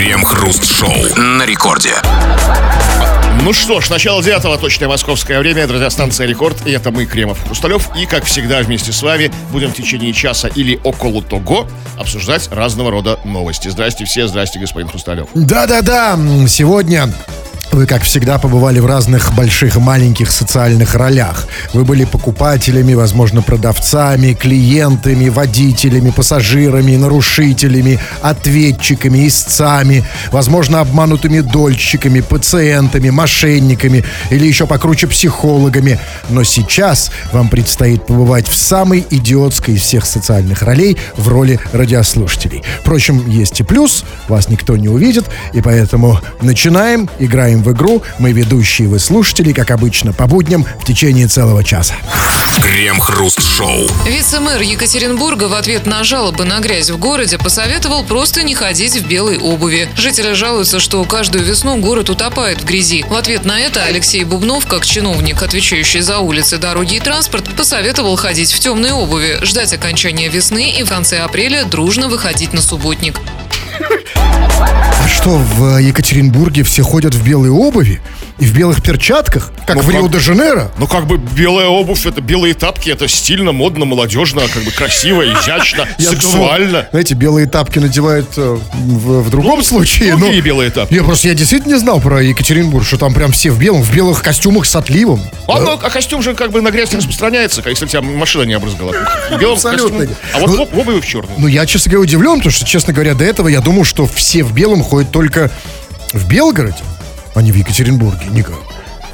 Крем-хруст-шоу на рекорде. Ну что ж, начало девятого, точное московское время, радиостанция «Рекорд», и это мы, Кремов Хрусталев, и, как всегда, вместе с вами будем в течение часа или около того обсуждать разного рода новости. Здрасте все, здрасте, господин Хрусталев. Да-да-да, сегодня вы, как всегда, побывали в разных больших и маленьких социальных ролях. Вы были покупателями, возможно, продавцами, клиентами, водителями, пассажирами, нарушителями, ответчиками, истцами, возможно, обманутыми дольщиками, пациентами, мошенниками или еще покруче психологами. Но сейчас вам предстоит побывать в самой идиотской из всех социальных ролей в роли радиослушателей. Впрочем, есть и плюс, вас никто не увидит, и поэтому начинаем, играем в игру. Мы ведущие, вы слушатели, как обычно, по будням в течение целого часа. Крем-хруст-шоу. Вице-мэр Екатеринбурга в ответ на жалобы на грязь в городе посоветовал просто не ходить в белой обуви. Жители жалуются, что каждую весну город утопает в грязи. В ответ на это Алексей Бубнов, как чиновник, отвечающий за улицы, дороги и транспорт, посоветовал ходить в темной обуви, ждать окончания весны и в конце апреля дружно выходить на субботник. А что, в Екатеринбурге все ходят в белой обуви и в белых перчатках, как Ну, в Рио-де-Жанейро? Ну, как бы белая обувь, это белые тапки, это стильно, модно, молодежно, как бы красиво, изящно, сексуально. знаете, белые тапки надевают э, в, другом случае. ну, но- какие белые тапки? Я просто я действительно не знал про Екатеринбург, что там прям все в белом, в белых костюмах с отливом. А, ну, а костюм же как бы на грязь распространяется, если тебя машина не обрызгала. Абсолютно. А вот Ну, в, обуви в черной. Ну, я, честно говоря, удивлен, потому что, честно говоря, до этого я думал, что все в белом ходят только в Белгороде, а не в Екатеринбурге никак.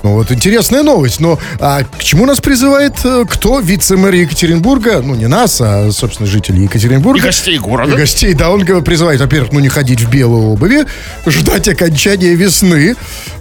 Ну вот интересная новость. Но а к чему нас призывает э, кто? Вице-мэр Екатеринбурга? Ну, не нас, а, собственно, жители Екатеринбурга. И гостей города. И гостей, да, он призывает, во-первых, ну, не ходить в белой обуви, ждать окончания весны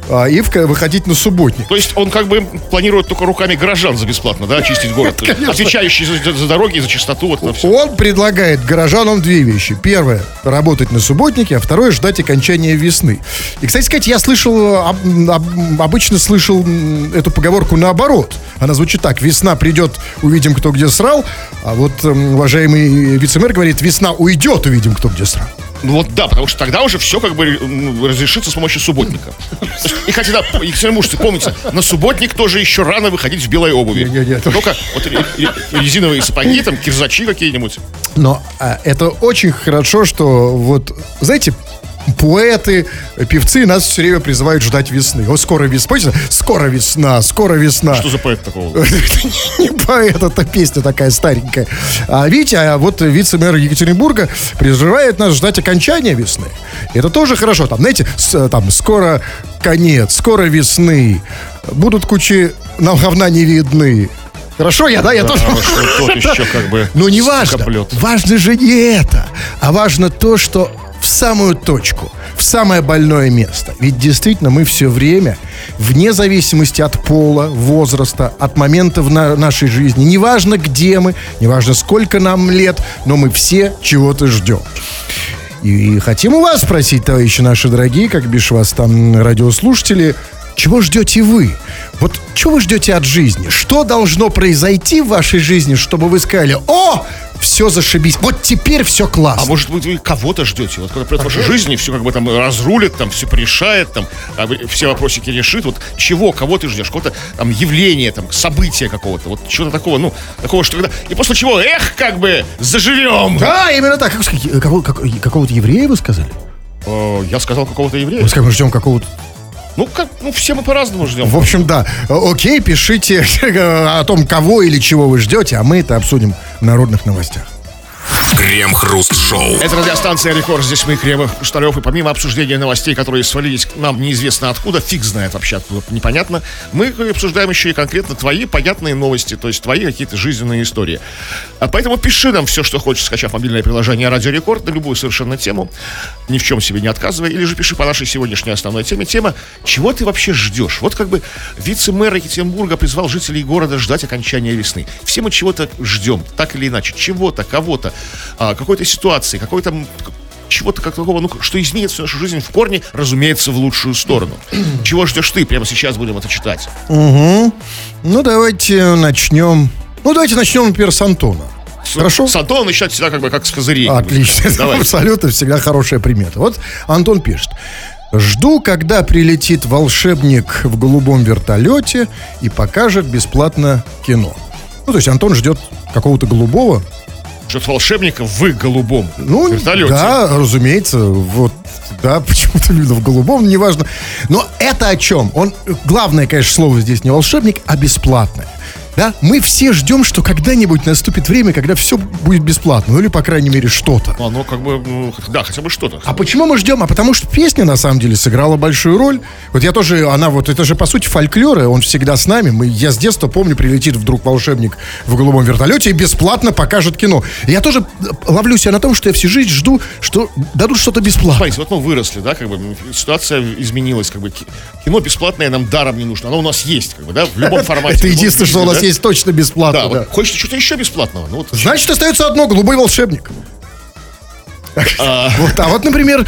а, и в- выходить на субботник. То есть он как бы планирует только руками горожан за бесплатно, да, очистить город. Отвечающий за, за дороги и за чистоту. Вот, на все. Он предлагает горожанам две вещи. Первое – работать на субботнике, а второе – ждать окончания весны. И, кстати сказать, я слышал, об- об- обычно слышал м, эту поговорку наоборот. Она звучит так. Весна придет, увидим, кто где срал. А вот м, уважаемый вице-мэр говорит, весна уйдет, увидим, кто где срал. Ну вот да, потому что тогда уже все как бы разрешится с помощью субботника. И хотя, да, екатеринбуржцы, помните, на субботник тоже еще рано выходить в белой обуви. Не-не-не, это- Только вот ре- ре- резиновые сапоги, там, кирзачи какие-нибудь. Но а, это очень хорошо, что вот, знаете, поэты, певцы нас все время призывают ждать весны. Вот скоро весна. Помните? Скоро весна, скоро весна. Что за поэт такого? Это не поэт, это песня такая старенькая. А видите, а вот вице-мэр Екатеринбурга призывает нас ждать окончания весны. Это тоже хорошо. Там, знаете, с- там скоро конец, скоро весны. Будут кучи нам говна не видны. Хорошо, я, да, я тоже... А что тот еще как бы Но не важно. Важно же не это, а важно то, что в самую точку, в самое больное место. Ведь действительно мы все время, вне зависимости от пола, возраста, от момента в на- нашей жизни, неважно где мы, неважно сколько нам лет, но мы все чего-то ждем. И хотим у вас спросить, товарищи наши дорогие, как бишь вас там радиослушатели, чего ждете вы? Вот чего вы ждете от жизни? Что должно произойти в вашей жизни, чтобы вы сказали, о, все зашибись, вот теперь все классно. А может быть, вы кого-то ждете? Вот когда придет в вашей жизни, все как бы там разрулит, там все порешает, там как бы все вопросики решит. Вот чего, кого ты ждешь? Какого-то там явления, там события какого-то. Вот чего-то такого, ну, такого, что когда... И после чего, эх, как бы, заживем! Да, именно так. Как как- какого-то еврея вы сказали? Э, Я сказал какого-то еврея. Мы мы ждем какого-то... Ну, как, ну, все мы по-разному ждем. В общем, да. Окей, пишите о том, кого или чего вы ждете, а мы это обсудим в народных новостях. Крем-хруст-шоу. Это радиостанция Рекорд. Здесь мы, Кремов, Шталев. И помимо обсуждения новостей, которые свалились к нам неизвестно откуда, фиг знает вообще откуда, непонятно, мы обсуждаем еще и конкретно твои понятные новости, то есть твои какие-то жизненные истории. А поэтому пиши нам все, что хочешь, скачав мобильное приложение Радио Рекорд на любую совершенно тему, ни в чем себе не отказывай, или же пиши по нашей сегодняшней основной теме. Тема, чего ты вообще ждешь? Вот как бы вице-мэр Екатеринбурга призвал жителей города ждать окончания весны. Все мы чего-то ждем, так или иначе, чего-то, кого-то, а, какой-то ситуации, какой-то чего-то как такого, ну, что изменит всю нашу жизнь в корне, разумеется, в лучшую сторону. Чего ждешь ты? Прямо сейчас будем это читать. Ну, давайте начнем. Ну, давайте начнем, например, с Антона. Хорошо. С Антона начинать всегда как бы как с козырей. Отлично. Давай. Абсолютно всегда хорошая примета. Вот Антон пишет. Жду, когда прилетит волшебник в голубом вертолете и покажет бесплатно кино. Ну, то есть Антон ждет какого-то голубого. Что-то волшебника в голубом Ну, вертолете. да, разумеется, вот, да, почему-то именно в голубом, неважно. Но это о чем? Он, главное, конечно, слово здесь не волшебник, а бесплатное. Да, мы все ждем, что когда-нибудь наступит время, когда все будет бесплатно, ну или, по крайней мере, что-то. Оно как бы, ну, да, хотя бы что-то. А почему мы ждем? А потому что песня, на самом деле, сыграла большую роль. Вот я тоже, она вот, это же, по сути, фольклор, и он всегда с нами. Мы, я с детства помню, прилетит вдруг волшебник в голубом вертолете и бесплатно покажет кино. Я тоже ловлю себя на том, что я всю жизнь жду, что дадут что-то бесплатно. Смотрите, вот мы выросли, да, как бы ситуация изменилась, как бы ки- кино бесплатное нам даром не нужно, оно у нас есть, как бы, да, в любом формате. Это единственное, что у нас. Есть точно бесплатно. Да, да. вот хочется что-то еще бесплатного. Ну, вот, Значит, остается одно, голубой волшебник. А. Вот, а вот, например,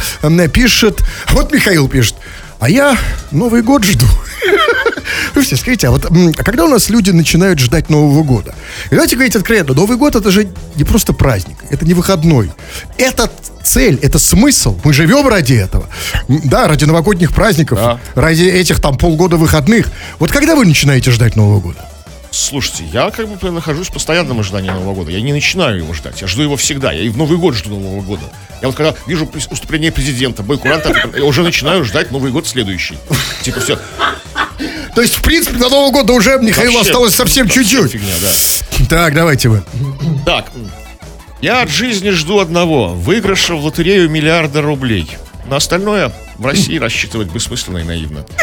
пишет, вот Михаил пишет, а я Новый год жду. Слушайте, скажите, а вот а когда у нас люди начинают ждать Нового года? И давайте говорить откровенно, Новый год это же не просто праздник, это не выходной. Это цель, это смысл. Мы живем ради этого. Да, ради новогодних праздников, Да. ради этих там полгода выходных. Вот когда вы начинаете ждать Нового года? Слушайте, я как бы нахожусь в постоянном ожидании Нового года. Я не начинаю его ждать, я жду его всегда. Я и в Новый год жду Нового года. Я вот когда вижу выступление президента, бой куранта, я уже начинаю ждать Новый год следующий. Типа все. То есть, в принципе, до Нового года уже Михаилу Вообще, осталось совсем чуть-чуть. Фигня, да. Так, давайте вы. Так, я от жизни жду одного. Выигрыша в лотерею миллиарда рублей. На остальное в России рассчитывать бессмысленно и наивно.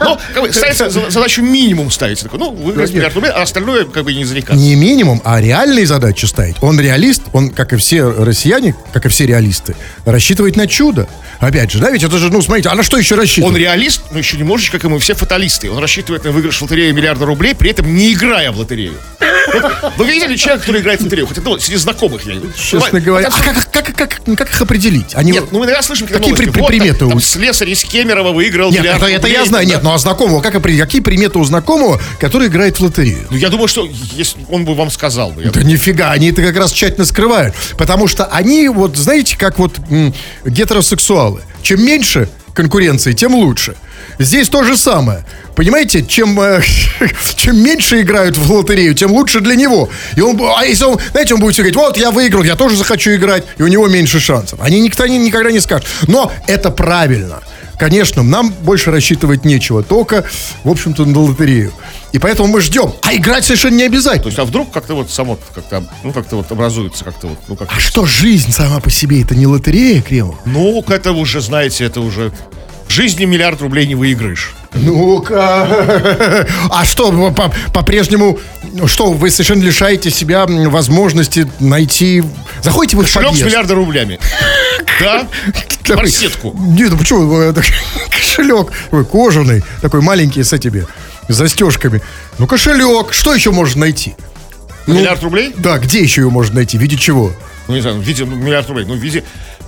Ну, как бы, ставится за- задачу минимум ставить. Такой, ну, выиграть миллиард рублей, а остальное как бы не зарекаться. Не минимум, а реальные задачи ставить. Он реалист, он, как и все россияне, как и все реалисты, рассчитывает на чудо. Опять же, да, ведь это же, ну, смотрите, а на что еще Он рассчитывать? реалист, но еще немножечко, как и мы все фаталисты. Он рассчитывает на выигрыш в лотерею миллиарда рублей, при этом не играя в лотерею. Вот Вы видели человека, который играет в лотерею? Хотя, ну, среди знакомых я. Честно говоря, а как, как, как, как их определить? Они... Нет, ну мы иногда слышим какие Какие при-. Вот, приметы у- слесарь из Кемерово выиграл Нет, это, это я знаю, нет, ну а знакомого, как? Какие приметы у знакомого, который играет в лотерею? Ну, я думаю, что если он бы вам сказал бы. Да нифига, они это как раз тщательно скрывают. Потому что они, вот, знаете, как вот гетеросексуалы. Чем меньше конкуренции, тем лучше. Здесь то же самое. Понимаете, чем, э, чем меньше играют в лотерею, тем лучше для него. И он, а если он, знаете, он будет все говорить, вот я выиграл, я тоже захочу играть, и у него меньше шансов. Они никто не- никогда не скажут. Но это правильно. Конечно, нам больше рассчитывать нечего, только, в общем-то, на лотерею. И поэтому мы ждем. А играть совершенно не обязательно. То есть, а вдруг как-то вот само, как-то, ну, как-то вот образуется, как-то вот, ну, как А что, жизнь сама по себе, это не лотерея, Кремов? Ну, это уже, знаете, это уже... В жизни миллиард рублей не выиграешь. Ну-ка. А что, по- по-прежнему, что, вы совершенно лишаете себя возможности найти... Заходите вы в с подъезд. миллиарда рублями. Да? Барсетку. Нет, ну почему? Кошелек кожаный, такой маленький с этими застежками. Ну, кошелек, что еще можно найти? Ну, Миллиард рублей? Да, где еще его можно найти? В виде чего? Ну, не знаю, в виде, ну, миллиард рублей. Ну, в виде,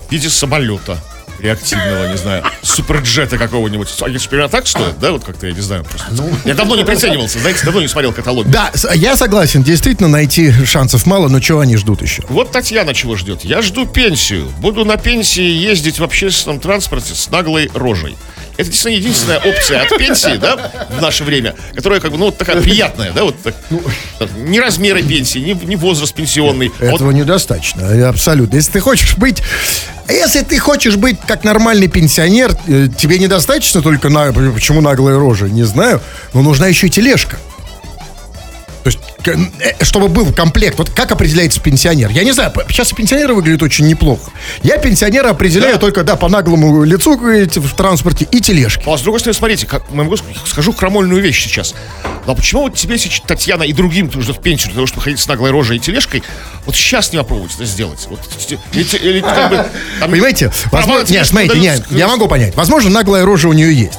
в виде самолета реактивного, не знаю, суперджета какого-нибудь. А если примерно так стоит, да, вот как-то, я не знаю, просто. Я давно не приценивался, знаете, давно не смотрел каталог. Да, я согласен, действительно найти шансов мало, но чего они ждут еще? Вот Татьяна чего ждет. Я жду пенсию. Буду на пенсии ездить в общественном транспорте с наглой рожей. Это действительно единственная опция от пенсии, да, в наше время, которая как бы, ну, вот такая приятная, да, вот так. Так, Ни размеры пенсии, ни, ни возраст пенсионный. Вот Этого недостаточно, э, абсолютно. Если ты хочешь быть, если ты хочешь быть как нормальный пенсионер, э, тебе недостаточно только на, почему наглая рожа, не знаю, но нужна еще и тележка. То есть, э, чтобы был комплект. Вот как определяется пенсионер? Я не знаю, сейчас пенсионеры выглядят очень неплохо. Я пенсионера определяю Да. только, да, по наглому лицу в транспорте и тележке. А с другой стороны, смотрите, как, могу скажу крамольную вещь сейчас. А почему вот тебе сейчас Татьяна и другим, кто ждет пенсию для того, чтобы ходить с наглой рожей и тележкой, вот сейчас не попробовать это сделать? Вот, или, или как бы, там- Понимаете? Возможно, нет, смотрите, нет, я могу понять. Возможно, наглая рожа у нее есть.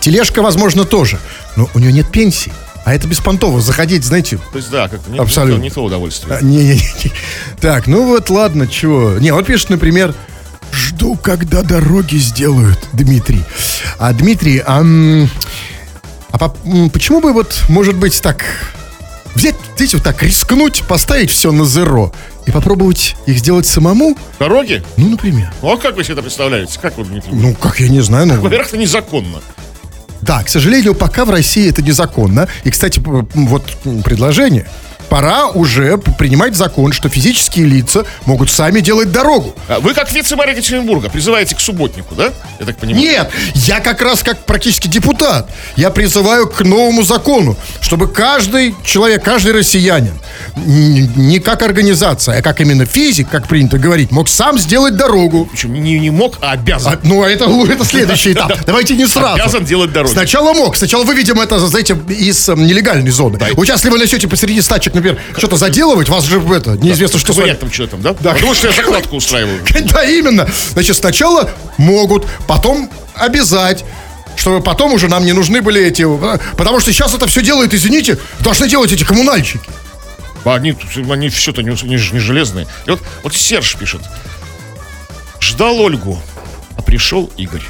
Тележка, возможно, тоже. Но у нее нет пенсии. А это беспонтово. Заходить, знаете... То есть, да, как-то не, Абсолютно. не то, не удовольствие. а, Не-не-не. Так, ну вот, ладно, чего. Не, вот пишет, например, жду, когда дороги сделают, Дмитрий. А, Дмитрий, а, а по- почему бы вот, может быть, так взять, здесь вот так рискнуть, поставить все на зеро и попробовать их сделать самому? Дороги? Ну, например. Ну, а как вы себе это представляете? Как вы, Дмитрий? Ну, как я не знаю, ну... Во-первых, это незаконно. Да, к сожалению, пока в России это незаконно. И, кстати, вот предложение. Пора уже принимать закон, что физические лица могут сами делать дорогу. А Вы, как вице-мэр Екатеринбурга, призываете к субботнику, да? Я так понимаю. Нет, я как раз как практически депутат. Я призываю к новому закону, чтобы каждый человек, каждый россиянин, не как организация, а как именно физик, как принято говорить, мог сам сделать дорогу. Причем не, не мог, а обязан. А, ну, а это, это следующий этап. Давайте не сразу. Обязан делать дороги. Сначала мог. Сначала выведем это, знаете, из эм, нелегальной зоны. Вот сейчас, если вы начнете посреди стачек, например, что-то заделывать, вас же это, неизвестно, что с там что там, да? Да. Потому что я закладку устраиваю. Да, именно. Значит, сначала могут, потом обязать чтобы потом уже нам не нужны были эти... Потому что сейчас это все делают, извините, должны делать эти коммунальщики. Они, они все-то не, не, не железные. И вот, вот Серж пишет. Ждал Ольгу, а пришел Игорь.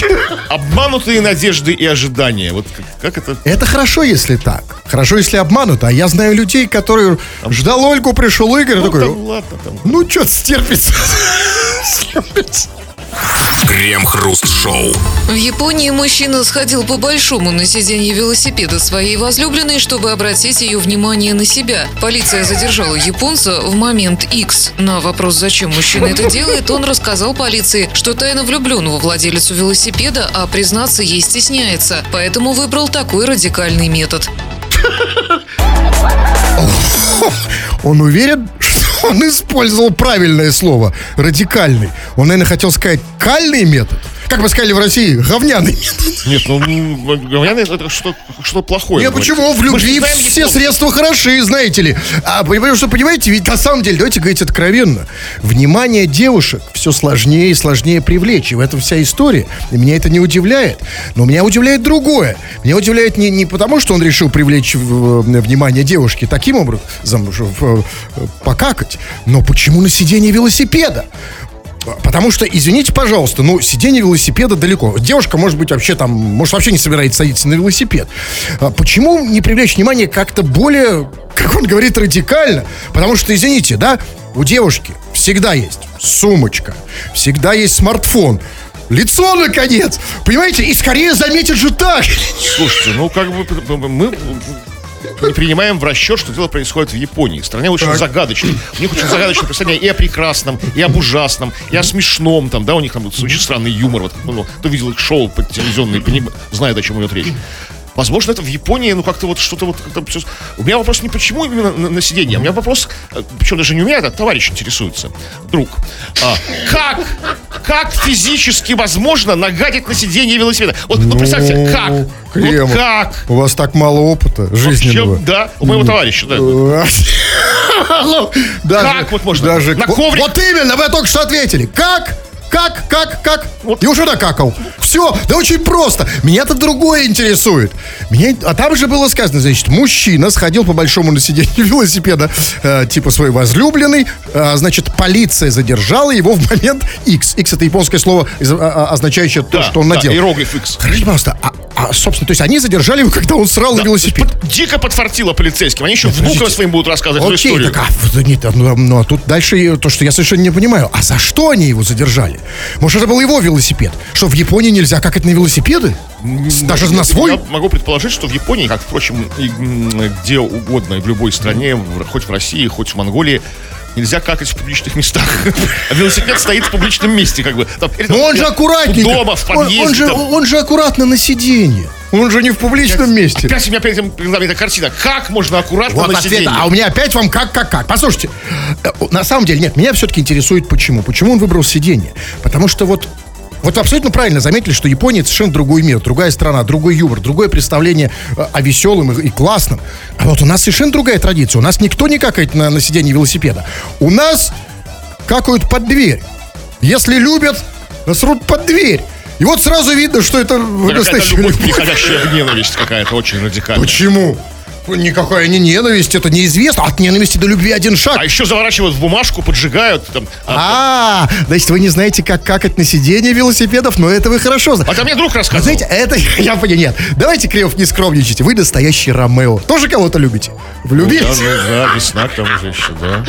Обманутые надежды и ожидания. Вот как, как это... Это хорошо, если так. Хорошо, если обмануто. А я знаю людей, которые... Ждал Ольгу, пришел Игорь, Ну, такой... там, ладно, там. Ну, что стерпится. Стерпится. Крем-хруст-шоу. В Японии мужчина сходил по большому на сиденье велосипеда своей возлюбленной, чтобы обратить ее внимание на себя. Полиция задержала японца в момент X. На вопрос, зачем мужчина это делает, он рассказал полиции, что тайно влюблен во владелицу велосипеда, а признаться ей стесняется. Поэтому выбрал такой радикальный метод. Он уверен, что он использовал правильное слово. Радикальный. Он, наверное, хотел сказать кальный метод. Как бы сказали в России, говняный. Нет, ну, говняный это что, что плохое. Нет, говорит. почему? В любви знаем все японцев. средства хороши, знаете ли. А потому что, понимаете, ведь на самом деле, давайте говорить откровенно, внимание девушек все сложнее и сложнее привлечь. И в этом вся история. И меня это не удивляет. Но меня удивляет другое. Меня удивляет не, не потому, что он решил привлечь в- внимание девушки таким образом, в- э, покакать, но почему на сиденье велосипеда? Потому что, извините, пожалуйста, ну, сиденье велосипеда далеко. Девушка, может быть, вообще там, может, вообще не собирается садиться на велосипед. А Почему не привлечь внимание как-то более, как он говорит, радикально? Потому что, извините, да, у девушки всегда есть сумочка, всегда есть смартфон, лицо, наконец, понимаете, и скорее заметит же так. Слушайте, ну как бы мы не принимаем в расчет, что дело происходит в Японии. Страна очень загадочная. У них очень загадочное представление и о прекрасном, и об ужасном, и о смешном. Там, да, у них там вот очень странный юмор. Вот, ну, кто видел их шоу по телевизионные, поним- знает, о чем идет речь. Возможно, это в Японии, ну как-то вот что-то вот... как-то У меня вопрос не почему именно на, на сиденье, а у меня вопрос, э, причем даже не у меня, это товарищ интересуется, друг. А, как, как физически возможно нагадить на сиденье велосипеда? Вот, ну, представьте, как? Ну, Вот как? У вас так мало опыта жизненного. Чем, да, у моего товарища, да. Ну, даже- Как вот можно? Даже, На вот- коврик? Вот именно, вы только что ответили. Как? Как, как, как? Вот. И уже накакал. Все, да очень просто. Меня-то другое интересует. Меня, а там же было сказано, значит, мужчина сходил по большому на сиденье велосипеда, э, типа свой возлюбленный, э, значит, полиция задержала его в момент X. X это японское слово, а- а- означающее то, Да, что он да, надел. иероглиф X. Скажите, пожалуйста, а, а, собственно, то есть они задержали его, когда он срал на велосипед? Под- дико подфартило полицейским. Они еще внукам своим будут рассказывать эту Окей, историю. так, а, нет, ну, ну, а тут дальше то, что я совершенно не понимаю. А за что они его задержали? Может, это был его велосипед? Что, в Японии нельзя какать на велосипеды? Даже на свой? Я могу предположить, что в Японии, как, впрочем, и, где угодно, и в любой стране, хоть в России, хоть в Монголии, нельзя какать в публичных местах. А велосипед стоит в публичном месте, как бы. Там, там, он же аккуратненько. Дома, в Он- подъезде. Он, же, там. он же аккуратно на сиденье. Он же не в публичном месте. Опять у меня перед перед глазами эта картина. Как можно аккуратно Вот на ответ. сиденье? А у меня опять вам как, как, как. Послушайте, э, на самом деле, нет, меня все-таки интересует почему. Почему он выбрал сиденье? Потому что вот вот вы абсолютно правильно заметили, что Япония это совершенно другой мир, другая страна, другой юмор, другое представление э, о веселом и, и классном. А вот у нас совершенно другая традиция. У нас никто не какает на, на сиденье велосипеда. У нас какают под дверь. Если любят, насрут под дверь. И вот сразу видно, что это настоящая любовь, переходящая в ненависть какая-то очень радикальная. Почему? Никакая не ненависть, это неизвестно. От ненависти до любви один шаг. А еще заворачивают в бумажку, поджигают. Там, а, А, значит, вы не знаете, как какать на сиденье велосипедов, но это вы хорошо знаете. а мне друг рассказывал. знаете, это я понял. Нет, давайте, Кремов, не скромничайте. Вы настоящий Ромео. Тоже кого-то любите? Влюбились? Да, ну, да, весна к тому же еще, да.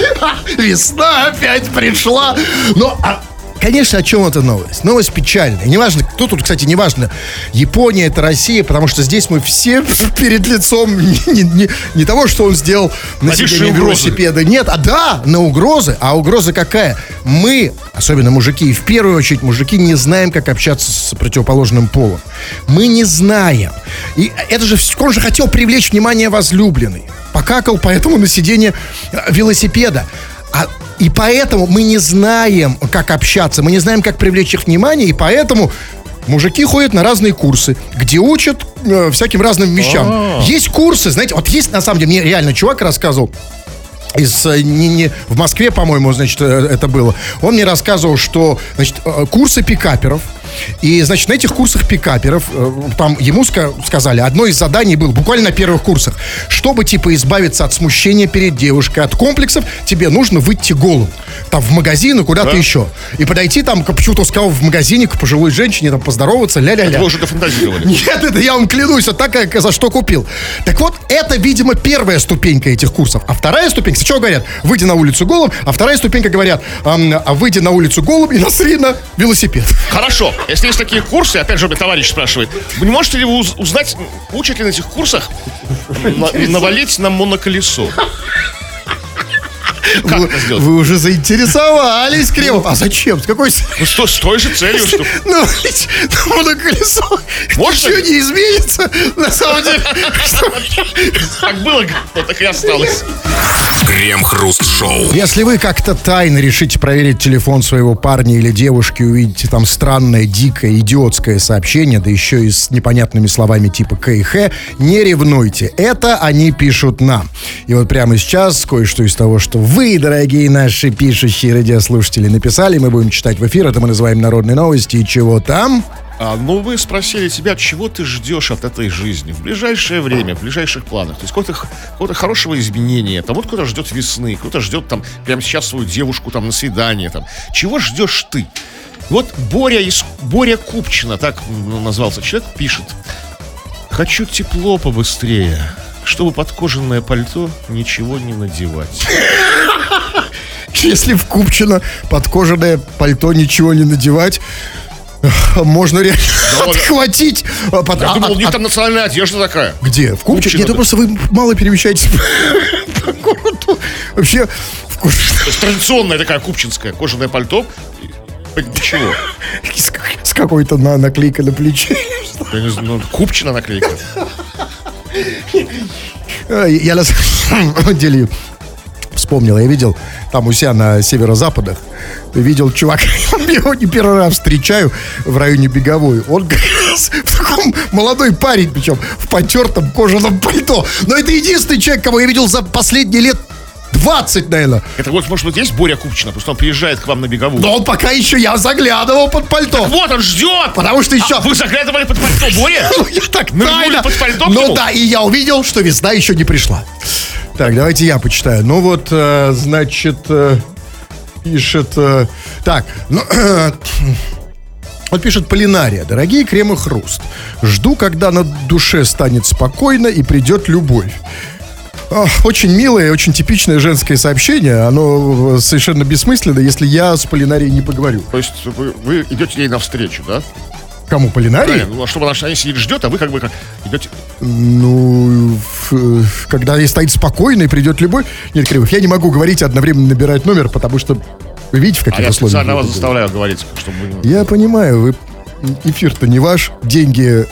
Весна опять пришла. Но, а, конечно, о чем эта новость? Новость печальная. Неважно, кто тут, кстати, неважно, Япония это Россия, потому что здесь мы все перед лицом не, не- не- того, что он сделал на угрозы. велосипеда. Нет, а да, на угрозы. А угроза какая? Мы, особенно мужики, и в первую очередь мужики, не знаем, как общаться с противоположным полом. Мы не знаем. И это же, он же хотел привлечь внимание возлюбленной. Покакал поэтому на сиденье э, велосипеда. А, и поэтому мы не знаем, как общаться, мы не знаем, как привлечь их внимание, и поэтому мужики ходят на разные курсы, где учат э, всяким разным вещам. Есть курсы, знаете, вот есть на самом деле, мне реально чувак рассказывал, из, э, не, не, в Москве, по-моему, значит, э, это было. Он мне рассказывал, что, значит, э, курсы пикаперов, и, значит, на этих курсах пикаперов, э, там ему ска- сказали, одно из заданий было, буквально на первых курсах, чтобы, типа, избавиться от смущения перед девушкой, от комплексов, тебе нужно выйти голым. Там, в магазин и куда-то Да. еще. И подойти там, к- почему-то сказал, в магазине к пожилой женщине, там, поздороваться, ля-ля-ля. Вы уже дофантазировали. Нет, это я вам клянусь, это так, как за что купил. Так вот, это, видимо, первая ступенька этих курсов. А вторая ступенька, сначала говорят, выйди на улицу голым, а вторая ступенька говорят, а выйди на улицу голым и насри на велосипед. Хорошо, если есть такие курсы, опять же, у меня товарищ спрашивает, вы не можете ли вы уз- узнать, учат ли на этих курсах на- навалить на моноколесо? Как Вы, это сделать? вы уже заинтересовались, Кремов. А зачем? С какой... Ну, с, той- с той же целью, что... Ну, ведь на моноколесо Можно? ничего не изменится, на самом деле. Как было, так и осталось. Крем-хруст-шоу. Если вы как-то тайно решите проверить телефон своего парня или девушки, увидите там странное, дикое, идиотское сообщение, да еще и с непонятными словами типа К и Х, не ревнуйте. Это они пишут нам. И вот прямо сейчас кое-что из того, что вы, дорогие наши пишущие радиослушатели, написали, мы будем читать в эфир. Это мы называем народные новости. И чего там? А, ну, вы спросили себя, чего ты ждешь от этой жизни в ближайшее время, в ближайших планах. То есть какого-то, какого-то хорошего изменения. Там вот кто-то ждет весны, кто-то ждет там прямо сейчас свою девушку там на свидание. Там. Чего ждешь ты? Вот Боря, из, Боря Купчина, так назвался человек, пишет. Хочу тепло побыстрее, чтобы под кожаное пальто ничего не надевать. Если в Купчино под кожаное пальто ничего не надевать, можно реально вот. отхватить. а, под- Я а- думал, у а- них там национальная одежда такая. Где? В Купчино? Нет, да. просто вы мало перемещаетесь по городу. Вообще, в Купчино традиционная такая купчинская кожаное пальто. Ничего. с, с какой-то на, наклейкой на плече. Я не знаю, ну, Купчина наклейка. А, Я на самом деле вспомнил, я видел там у себя на северо-западах, видел чувак, я его не первый раз встречаю в районе Беговой. Он как раз в таком молодой парень, причем в потертом кожаном пальто. Но это единственный человек, кого я видел за последние лет 20, наверное. Это вот, может быть, есть Боря Купчина, просто он приезжает к вам на беговую. Но он пока еще я заглядывал под пальто. Вот он ждет! Потому что еще... А, вы заглядывали под пальто Боря? Ну, я так тайно. под пальто Ну да, и я увидел, что весна еще не пришла. Так, давайте я почитаю. Ну вот, э, значит, э, пишет... э, так, ну... Вот пишет Полинария. Дорогие крем и хруст. Жду, когда на душе станет спокойно и придет любовь. Очень милое, очень типичное женское сообщение. Оно э, совершенно бессмысленно, если я с Полинарией не поговорю. То есть вы, вы идете ей навстречу, да? Кому, Полинарии? Ну, а чтобы она, она сидит, ждет, а вы как бы как идете... Ну, в- когда ей стоит спокойно и придет любовь. Нет, Кривых, я не могу говорить и одновременно набирать номер, потому что вы видите, в А каких я условиях. специально я вас это заставляю говорить, чтобы. Я понимаю, вы эфир-то не ваш, деньги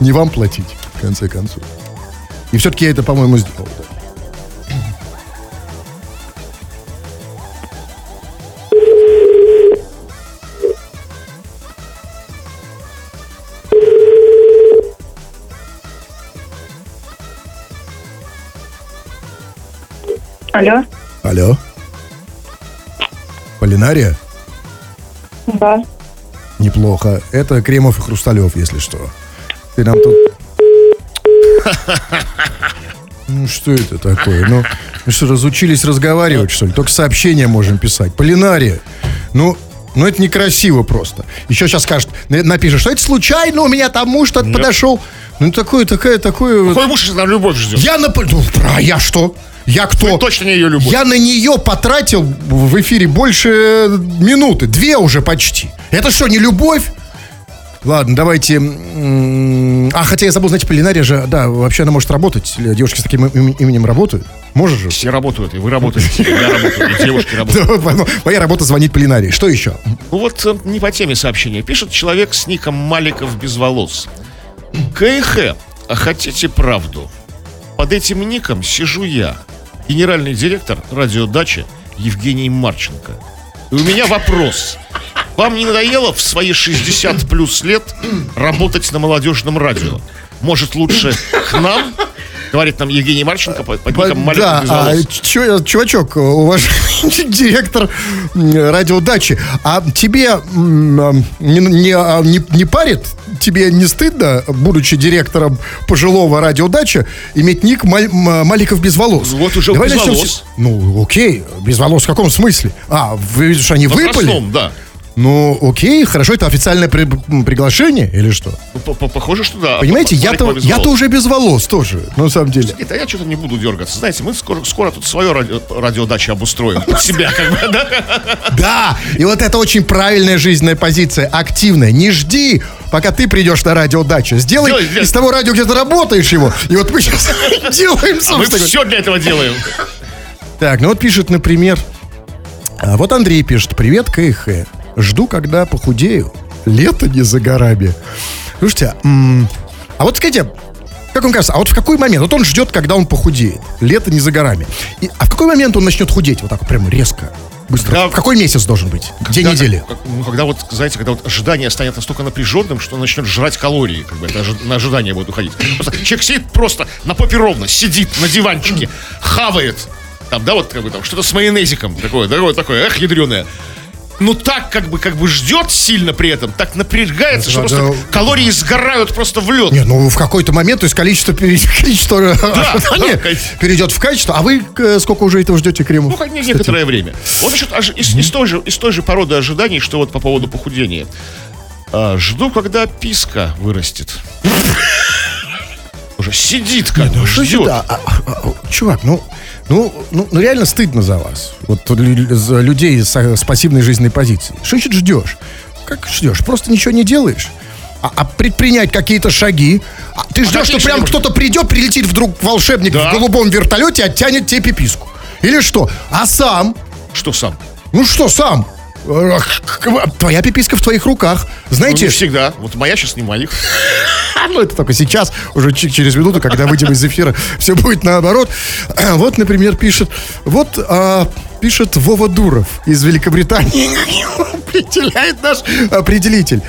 не вам платить, в конце концов. И все-таки я это, по-моему, сделал. да. Алло, Алло? Полинария? да. Неплохо. Это Кремов и Хрусталев, если что. Ты нам тут... Ну, что это такое? Ну, мы что, разучились разговаривать, что ли? Только сообщения можем писать. Полинария. Ну, ну, это некрасиво просто. Еще сейчас скажет, на- напишет, что это случайно, у меня там муж то подошел. Ну, такое, такая, такое... Какой муж если любовь ждет? Я на... Ну, а я что? Я кто? Вы точно не ее любовь. Я на нее потратил в эфире больше минуты. Две уже почти. Это что, не любовь? Ладно, давайте... А, хотя я забыл, знаете, Полинария же, да, вообще она может работать. Девушки с таким им- именем работают. Может же? Все работают, и вы работаете, и я работаю, и девушки работают. Моя работа звонить Полинарии. Что еще? Ну вот э, не по теме сообщения. Пишет человек с ником Маликов без волос. КХ, а хотите правду? Под этим ником сижу я, генеральный директор радиодачи Евгений Марченко. И у меня вопрос. Вам не надоело в свои 60 плюс лет работать на молодежном радио? Может, лучше к нам? Говорит нам Евгений Марченко под под ником Маликов Да, а, чё- чувачок, уважаемый директор радиодачи, а тебе не, не, а, не- не парит? Тебе не стыдно, будучи директором пожилого радиодачи, иметь ник Маль- Маликов без волос? Вот уже Давай без начнем с- волос. Ну, окей, без волос в каком смысле? А, вы видишь, они выпали? Возрастном, да. Ну, окей, хорошо, это официальное при- приглашение или что? Ну, по- по- Похоже, что да. Понимаете, я-то, я-то уже без волос тоже, на самом деле. Нет, а я что-то не буду дергаться. Знаете, мы скоро, скоро тут свое радио, радиодачу обустроим. Под себя, как бы, да? Да, и вот это очень правильная жизненная позиция, активная. Не жди, пока ты придешь на радиодачу. Сделай из того радио, где ты работаешь его. И вот мы сейчас делаем, Мы собственно. все для этого делаем. Так, ну вот пишет, например, а вот Андрей пишет, привет, КХ. Жду, когда похудею. Лето не за горами. Слушайте, а вот скажите, как вам кажется, а вот в какой момент? Вот он ждет, когда он похудеет. Лето не за горами. И- а в какой момент он начнет худеть? Вот так вот прям резко, быстро. Да. В какой месяц должен быть? День Когда- недели? как- ну, когда вот, знаете, когда вот ожидание станет настолько напряженным, что он начнет жрать калории, как бы это ожи- на ожидание будет уходить. Просто человек сидит просто на попе ровно, сидит на диванчике, хавает, там, да, вот как бы там что-то с майонезиком, такое, такое, такое, эх, ядреное. Ну так как бы как бы ждет сильно при этом, так напрягается, что Да, просто да. калории сгорают просто в лед. Нет, ну в какой-то момент, то есть количество, количество ожидания конечно. перейдет в качество. А вы э, сколько уже этого ждете кремов? Ну, не- некоторое время. Вот ож- из, из той же, из той же породы ожиданий, что вот по поводу похудения. А, жду, когда писка вырастет. Уже сидит как бы, Что ждет. сюда? А, а, а, чувак, ну, ну, ну, ну реально стыдно за вас. Вот за людей с, пассивной жизненной позицией. Что значит ждешь? Как ждешь? Просто ничего не делаешь. А, а предпринять какие-то шаги. А ты ждешь, какие что прям кто-то придет, прилетит вдруг волшебник Да. в голубом вертолете, оттянет тебе пиписку. Или что? А сам? Что сам? Ну что сам? Твоя пиписка в твоих руках. Ну, Знаете, не всегда. Вот моя сейчас не моих. ну это только сейчас, уже через минуту, когда выйдем из эфира, все будет наоборот. Вот, например, пишет, вот а, пишет Вова Дуров из Великобритании. Определяет наш определитель.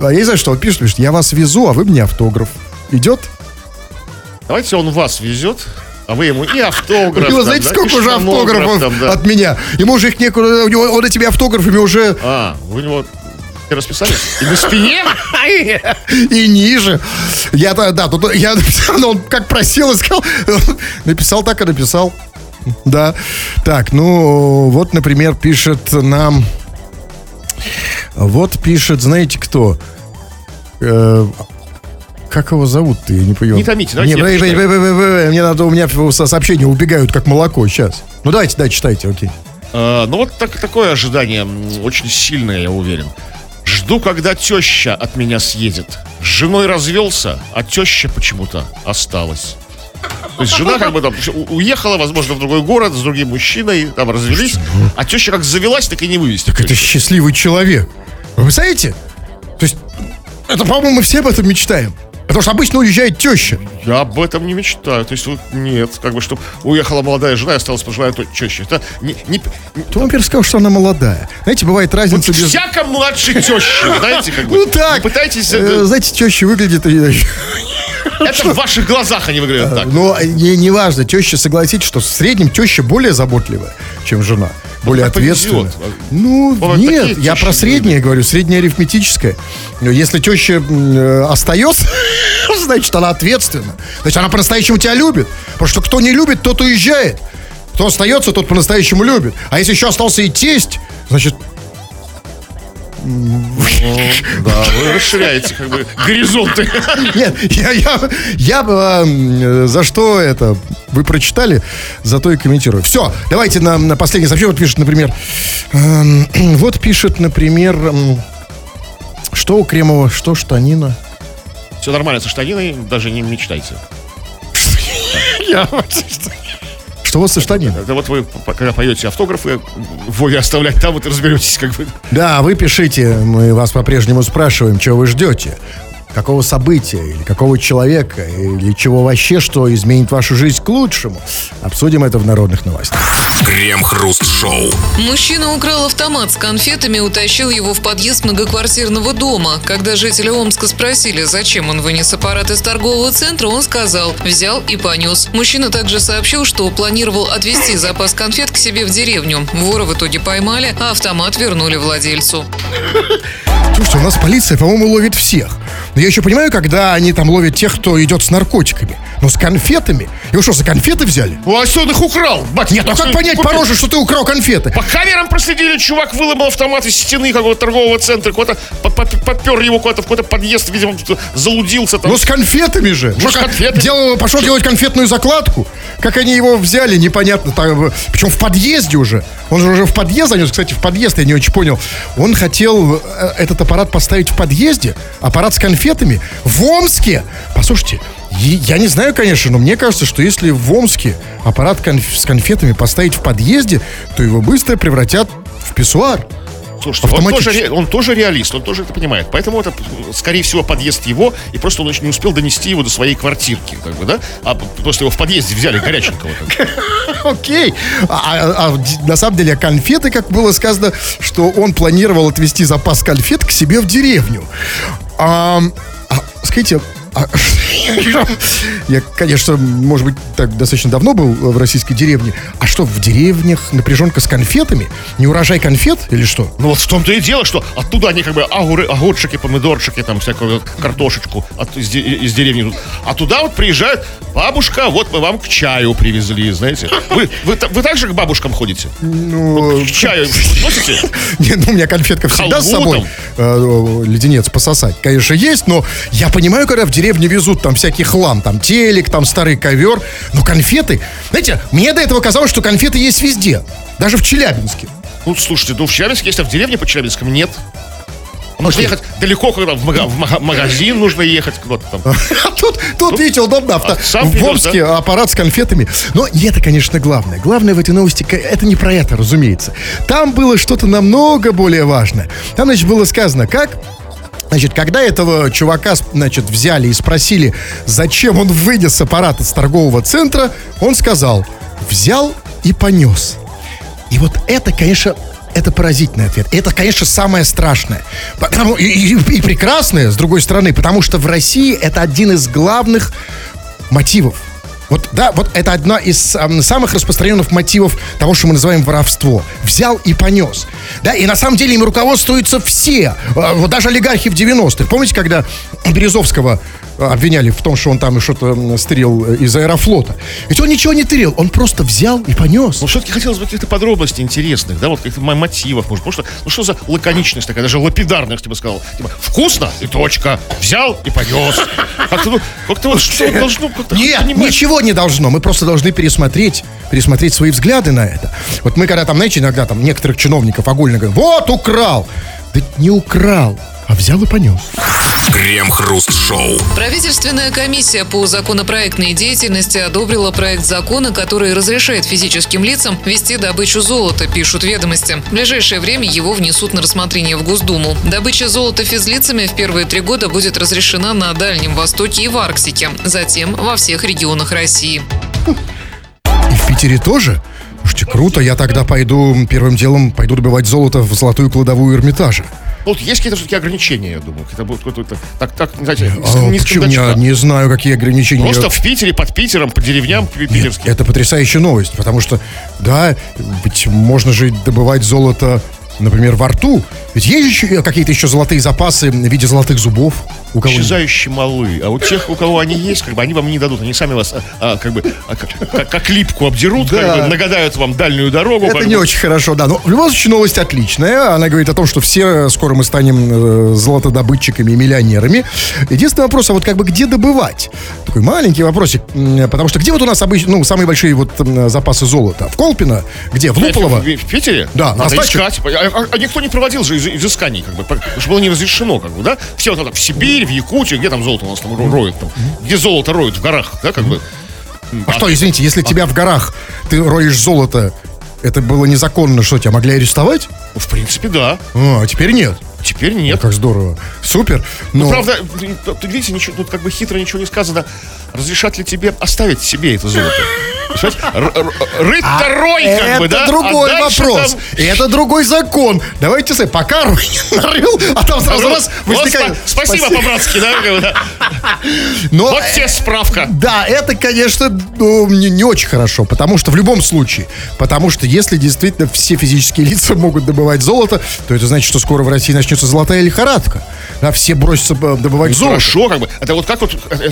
А я не знаю, что он пишет, пишет, я вас везу, а вы мне автограф. Идет? Давайте он вас везет, а вы ему и автограф. У него, там, знаете, да, сколько и уже автографов там, да. от меня? Ему уже их некуда, у него, он этими автографами уже А, вы у него и расписались? И на спине? и ниже. Я, да, да, тут я написал, но он как просил и сказал, написал так и написал. Да. Так, ну, вот, например, пишет нам... Вот пишет, знаете кто? Как его зовут-то, я не понял. Не томите, давайте Не, я подожди, подожди, подожди, мне надо, у меня со- сообщения убегают как молоко, сейчас. Ну, давайте, да, читайте, окей. А, ну вот так, такое ожидание очень сильное, я уверен. Жду, когда теща от меня съедет. С женой развелся, а теща почему-то осталась. То есть жена как бы там уехала, возможно, в другой город с другим мужчиной, там развелись, а теща как завелась, так и не вывести. Это счастливый человек. Вы представляете? То есть, это, по-моему, мы все об этом мечтаем. Потому что обычно уезжает теща. Я об этом не мечтаю. То есть вот нет, как бы, чтобы уехала молодая жена и осталась пожилая то- теща. Это не, не- не- Кто вам сказал, что она молодая? Знаете, бывает разница без... всяко младше тещи, знаете, как бы. Ну так. Пытайтесь, Э, это, Знаете, теща выглядит... э, это в ваших глазах они выглядят так. Но не, не важно, теща, согласитесь, что в среднем теща более заботливая, чем жена. Более как ответственно. повезет. Ну, Бывают нет, я про среднее говорю, среднее арифметическое. Но Если теща э, остается, значит, она ответственна. Значит, она по-настоящему тебя любит. Потому что кто не любит, тот уезжает. Кто остается, тот по-настоящему любит. А если еще остался и тесть, значит, Да, вы расширяете как бы горизонты. Нет, я, я, я э, за что это вы прочитали, зато и комментирую. Все, давайте на, на последнее сообщение. Вот пишет, например, эм, вот пишет, например, эм, что у Кремова, что штанина. Все нормально со штаниной, даже не мечтайте. Что у вас со штанина? Это вот вы, когда поете автографы, Вове оставлять там, вот и разберетесь, как бы. Да, вы пишите, мы вас по-прежнему спрашиваем, чего вы ждете. Какого события, или какого человека, или чего вообще, что изменит вашу жизнь к лучшему. Обсудим это в народных новостях. Крем-хруст-шоу. Мужчина украл автомат с конфетами и утащил его в подъезд многоквартирного дома. Когда жители Омска спросили, зачем он вынес аппарат из торгового центра, он сказал, взял и понес. Мужчина также сообщил, что планировал отвезти запас конфет к себе в деревню. Вора в итоге поймали, а автомат вернули владельцу. Слушайте, у нас полиция, по-моему, ловит всех. Но я еще понимаю, когда они там ловят тех, кто идет с наркотиками. Но с конфетами? Его что, за конфеты взяли? Ну, а что он их украл? Бать, Нет, ну как понять по роже, что ты украл конфеты? По камерам проследили, чувак выломал автомат из стены какого-то торгового центра, куда-то по- по- попер его куда-то в какой-то подъезд, видимо, залудился там. Ну с конфетами же. Ну, с Что, как конфетами. делал- пошел делать конфетную закладку. Как они его взяли, непонятно. Там, причем в подъезде уже. Он же уже в подъезд занес. Кстати, в подъезд я не очень понял. Он хотел э, этот аппарат поставить в подъезде. Аппарат с конфетами. В Омске. Послушайте, я не знаю, конечно, но мне кажется, что если в Омске аппарат конф- с конфетами поставить в подъезде, то его быстро превратят в писсуар. Слушайте, он автоматически. тоже, он тоже реалист, он тоже это понимает. Поэтому это, скорее всего, подъезд его, и просто он еще не успел донести его до своей квартирки, как бы, да? А просто его в подъезде взяли горяченького. Окей. А, а- а на самом деле конфеты, как было сказано, что он планировал отвезти запас конфет к себе в деревню. А, а, скажите, я, конечно, может быть, так достаточно давно был в российской деревне. А что, в деревнях напряженка с конфетами? Не урожай конфет или что? Ну вот в том-то и дело, что оттуда они как бы огуры, огурчики, помидорчики, там всякую картошечку от, из, из деревни. идут. А туда вот приезжают, бабушка, вот мы вам к чаю привезли, знаете. Вы, вы, вы также к бабушкам ходите? Ну, К чаю носите? Не, ну, у меня конфетка всегда с собой. там? Э, леденец пососать, конечно, есть, но я понимаю, когда в деревне везут там всякий хлам, там телек, там старый ковер, но конфеты... Знаете, мне до этого казалось, что конфеты есть везде, даже в Челябинске. Ну, слушайте, ну в Челябинске есть, а в деревне по Челябинском нет. Нужно ехать далеко, когда в мага- в мага- магазин нужно ехать куда-то там. А тут, тут видите, удобно. Авто, а сам в Омске аппарат с конфетами. Но не это, конечно, главное. Главное в этой новости, это не про это, разумеется. Там было что-то намного более важное. Там, значит, было сказано, как Значит, когда этого чувака, значит, взяли и спросили, зачем он вынес аппарат из торгового центра, он сказал, взял и понес. И вот это, конечно, это поразительный ответ. Это, конечно, самое страшное. Потому, и, и- и прекрасное, с другой стороны, потому что в России это один из главных мотивов. Вот, да, вот это одна из ам, самых распространенных мотивов того, что мы называем воровство. Взял и понес. Да, и на самом деле им руководствуются все. А, Вот даже олигархи в 90-х. Помните, когда Березовского а, обвиняли в том, что он там что-то м, стырил э, из аэрофлота? Ведь он ничего не тырил, он просто взял и понес. Ну, все-таки хотелось бы каких-то подробностей интересных, да, вот каких-то мо- мотивов, может, потому что, ну, что за лаконичность такая, даже лапидарность, я бы сказал. Типа, вкусно и точка, взял и понес. Как-то, ну, как-то вот что должно Нет, понимать. Не должно. Мы просто должны пересмотреть, пересмотреть свои взгляды на это. Вот мы когда там, знаете, иногда там некоторых чиновников огульно говорим, вот украл. Да не украл, а взял и понес. Крем-хруст-шоу. Правительственная комиссия по законопроектной деятельности одобрила проект закона, который разрешает физическим лицам вести добычу золота, пишут ведомости. В ближайшее время его внесут на рассмотрение в Госдуму. Добыча золота физлицами в первые три года будет разрешена на Дальнем Востоке и в Арктике, затем во всех регионах России. И в Питере тоже? Слушайте, круто, я тогда пойду, первым делом пойду добывать золото в золотую кладовую Эрмитажа. Вот есть какие-то все-таки ограничения, я думаю. Это будет какой-то... Так, так, знаете, А, не почему? Я не знаю, какие ограничения. Просто в Питере, под Питером, по деревням пи- питерским. Это потрясающая новость, потому что, да, ведь можно же добывать золото, например, во рту. Ведь есть еще какие-то еще золотые запасы в виде золотых зубов у кого исчезающе малы. А у тех, у кого они есть, как бы они вам не дадут. Они сами вас а, а, как бы а, как, как- как липку обдерут, Да. как бы нагадают вам дальнюю дорогу. Это не бы. очень хорошо, да. Но в любом случае новость отличная. Она говорит о том, что все скоро мы станем э, золотодобытчиками и миллионерами. Единственный вопрос, а вот как бы где добывать? Такой маленький вопросик. Потому что где вот у нас обычно, ну, самые большие вот запасы золота? В Колпино? Где? В Луполово? В, в Питере? Да, на надо искать. А, а- а никто не проводил же из- изысканий, как бы, потому что было не разрешено, как бы, да? Все вот это в Сибирь, в Якутию, где там золото у нас там ро- роют, там, где золото роют в горах, да, как бы. А что, извините, если тебя в горах, ты роешь золото, это было незаконно, что тебя могли арестовать? Ну, в принципе, да. А, теперь нет. Теперь Ну, нет. как здорово. Супер. Ну, Но... правда, тут, видите, ничего, тут как бы хитро ничего не сказано. Разрешат ли тебе оставить себе это золото? Рыть-то рой, как это бы, да? другой А вопрос. там- Это другой закон. Давайте, say, пока Рой не нарыл, а там сразу раз Вот возникает... спа- Спасибо по-братски, да? Но, Вот тебе справка. Да, это, конечно, ну, не, не очень хорошо, потому что в любом случае, потому что если действительно все физические лица могут добывать золото, то это значит, что скоро в России начнется золотая лихорадка. Да, все бросятся э, добывать золото. Хорошо, как бы. Это вот как вот э,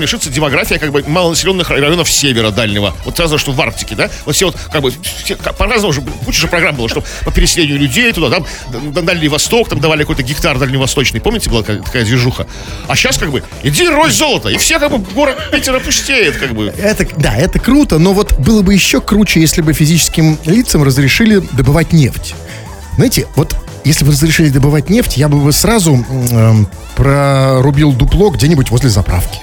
э, э, разом лишится демография как бы малонаселенных районов севера дальнего. Вот сразу, что в Арктике, да? Вот все вот как бы все, по-разному уже, куча же программ было, что по переселению людей туда, там, на Дальний Восток, там давали какой-то гектар дальневосточный. Помните, была такая, движуха? А сейчас как бы, иди рой золото, и все как бы город Питер опустеет, как бы. Это, да, это круто, но вот было бы еще круче, если бы физическим лицам разрешили добывать нефть. Знаете, вот если бы разрешили добывать нефть, я бы сразу эм, прорубил дупло где-нибудь возле заправки.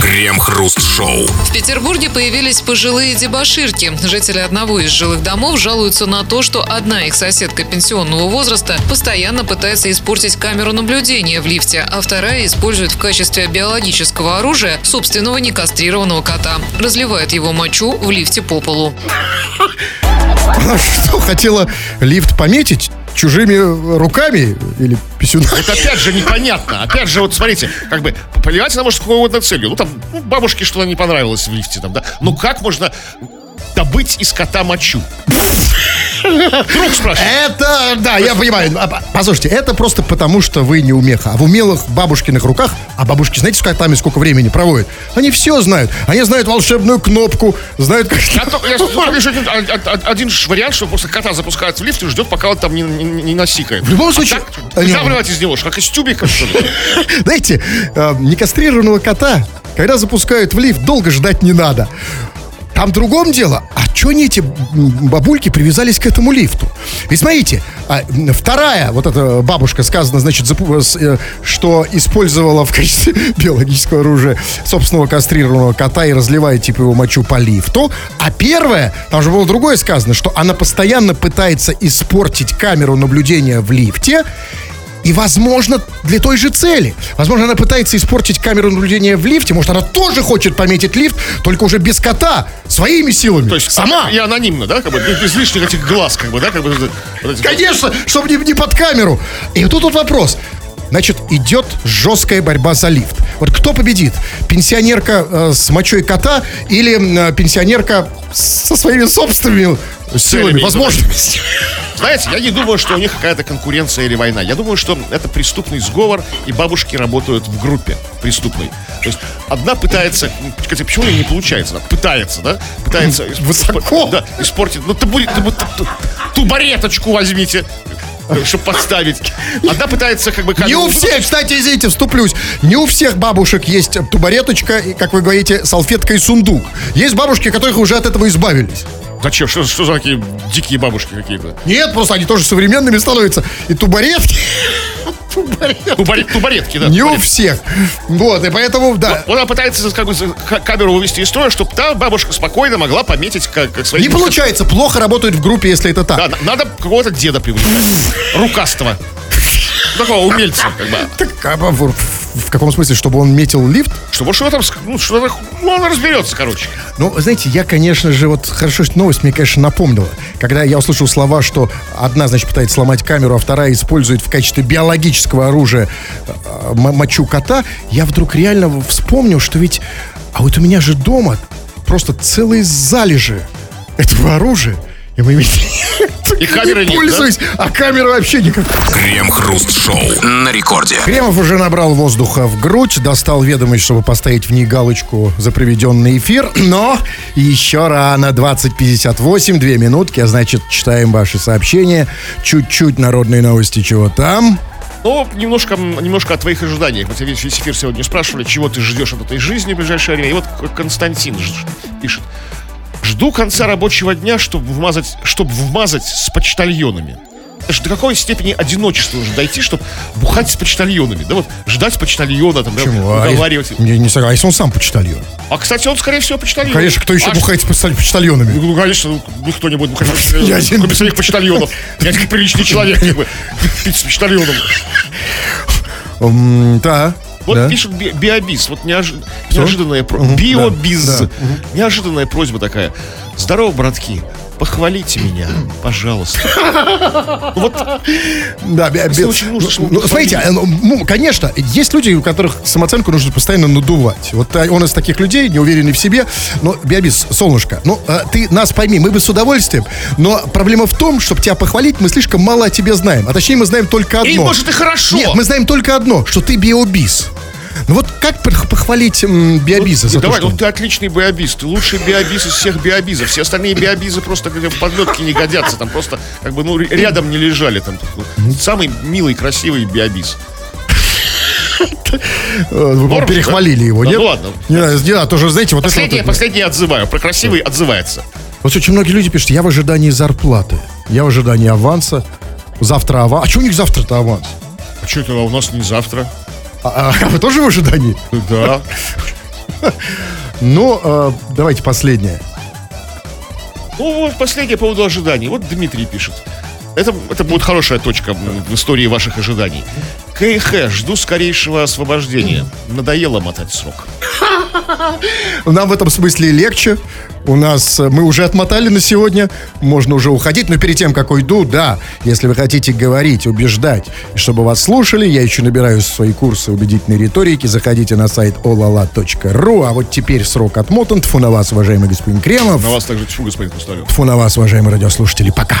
Крем-хруст-шоу. В Петербурге появились пожилые дебоширки. Жители одного из жилых домов жалуются на то, что одна их соседка пенсионного возраста постоянно пытается испортить камеру наблюдения в лифте, а вторая использует в качестве биологического оружия собственного некастрированного кота. Разливает его мочу в лифте по полу. Она что, хотела лифт пометить чужими руками или писюнами? Это опять же непонятно. Опять же, вот смотрите, как бы, поливать она может с какой угодно целью. Ну, там, ну, бабушке что-то не понравилось в лифте, там, да. Ну, как можно добыть из кота мочу? Друг спрашивает. Это, да, я понимаю. А, по- Послушайте, это просто потому, что вы не умеха. А в умелых бабушкиных руках, а бабушки, знаете, с котами сколько времени проводят? Они все знают. Они знают волшебную кнопку, знают, как... Вижу один, ж вариант, что просто кота запускают в лифт и ждет, пока он там не, не, не насикает. В любом случае... Так, нельзя выливать из него, как из тюбика, что ли? Знаете, э, некастрированного кота, когда запускают в лифт, долго ждать не надо. Там в другом дело. А что они эти бабульки привязались к этому лифту? И смотрите, а, вторая вот эта бабушка сказано, значит, с, э, что использовала в качестве биологического оружия собственного кастрированного кота и разливает типа его мочу по лифту. А первая, там же было другое сказано, что она постоянно пытается испортить камеру наблюдения в лифте. И, возможно, для той же цели. Возможно, она пытается испортить камеру наблюдения в лифте. Может, она тоже хочет пометить лифт, только уже без кота, своими силами. То есть сама. И анонимно, да? Как бы, без лишних этих глаз, как бы, да? Как бы, вот эти- Конечно, чтобы не, не под камеру. И вот тут вот вопрос. Значит, идет жесткая борьба за лифт. Вот кто победит? Пенсионерка э, с мочой кота или э, пенсионерка со своими собственными силами, возможностями? Знаете, я не думаю, что у них какая-то конкуренция или война. Я думаю, что это преступный сговор, и бабушки работают в группе преступной. То есть одна пытается, кстати, почему не получается? Она пытается, да? Пытается Высоко. да, испортить. Ну, тубареточку возьмите, чтобы подставить. Одна пытается как бы... Не у всех, кстати, извините, вступлюсь. Не у всех бабушек есть тубареточка и, как вы говорите, салфетка и сундук. Есть бабушки, которых уже от этого избавились. Зачем? Что, что за такие дикие бабушки какие-то? Нет, просто они тоже современными становятся. И тубаретки... Тубаретки. Тубарет- тубаретки, да. Не у всех. Вот, и поэтому, да. Вот Она пытается как бы, ка- камеру вывести из строя, чтобы та бабушка спокойно могла пометить как, как свои... Не получается, плохо работают в группе, если это так. Да, надо какого-то деда привлекать. Рукастого. Такого умельца, как бы. Так, а, в- каком смысле, чтобы он метил лифт? Что, вот что там, ну, что ну, он разберется, короче. Ну, знаете, я, конечно же, вот хорошо, что новость мне, конечно, напомнила. Когда я услышал слова, что одна, значит, пытается сломать камеру, а вторая использует в качестве биологического оружия э, мочу кота, я вдруг реально вспомнил, что ведь... А вот у меня же дома просто целые залежи этого оружия. И мы ведь И камеры нет, да? пользуюсь, а камера вообще никак. Крем-хруст-шоу на рекорде. Кремов уже набрал воздуха в грудь, достал ведомость, чтобы поставить в ней галочку за проведенный эфир, но еще рано, 20.58, две минутки, а значит, читаем ваши сообщения, чуть-чуть народные новости, чего там. Ну, немножко, немножко о твоих ожиданиях. Вот я весь эфир сегодня спрашивали, чего ты ждешь от этой жизни в ближайшее время. И вот Константин пишет. Жду конца рабочего дня, чтобы вмазать, чтобы вмазать с почтальонами. До какой степени одиночества нужно дойти, чтобы бухать с почтальонами? Да вот ждать почтальона, там, да, Почему? А уговаривать. если- Не, не согласен. А если он сам почтальон? А, кстати, он, скорее всего, почтальон. Конечно, кто еще А бухает с почталь- почтальонами? что- Ну, конечно, ну, никто не будет бухать с Я один. кроме своих почтальонов. Я приличный человек, как бы, с почтальоном. Да. Вот да. пишет би- Биобиз, вот неожи- неожиданная про... Биобиз. да, Неожиданная просьба такая. Здорово, братки, похвалите меня, пожалуйста. Вот Да, бе- Если бе- очень нужно, ну, ну, смотрите, э, ну, конечно, есть люди, у которых самооценку нужно постоянно надувать. Вот э, он из таких людей, не уверенный в себе. Но, Биобис, солнышко, ну, э, ты нас пойми, мы бы с удовольствием, но проблема в том, чтобы тебя похвалить, мы слишком мало о тебе знаем. А точнее, мы знаем только одно. И, может, и хорошо. Нет, мы знаем только одно, что ты биобиз. Ну вот как пох- похвалить биобиза за то, Давай, что... ну ты отличный биобиз, ты лучший биобиз из всех биобизов. Все остальные биобизы просто как в подлетки не годятся, там просто как бы ну рядом не лежали. Там самый милый, красивый биобиз. э, Вы Норм, перехвалили да? его, Да нет? ну ладно. Не, не тоже, знаете, вот это Последнее, вот- последнее отзываю. Про красивый отзывается. Вот очень многие люди пишут, я в ожидании зарплаты, я в ожидании аванса, завтра аванс. А что у них завтра-то аванс? А что это у нас не завтра? А, а вы тоже в ожидании? Да. Ну, э, давайте последнее. Ну, вот последнее по поводу ожиданий. Вот Дмитрий пишет. Это, это будет хорошая точка в истории ваших ожиданий. КХ, жду скорейшего освобождения. Надоело мотать срок. Нам в этом смысле легче. У нас э, мы уже отмотали на сегодня, можно уже уходить. Но перед тем, как уйду, да, если вы хотите говорить, убеждать, чтобы вас слушали, я еще набираю свои курсы убедительной риторики. Заходите на сайт olala.ru. А вот теперь срок отмотан. Тфу на вас, уважаемый господин Кремов. На вас также тьфу, господин Хрусталев. Тфу на вас, уважаемые радиослушатели. Пока.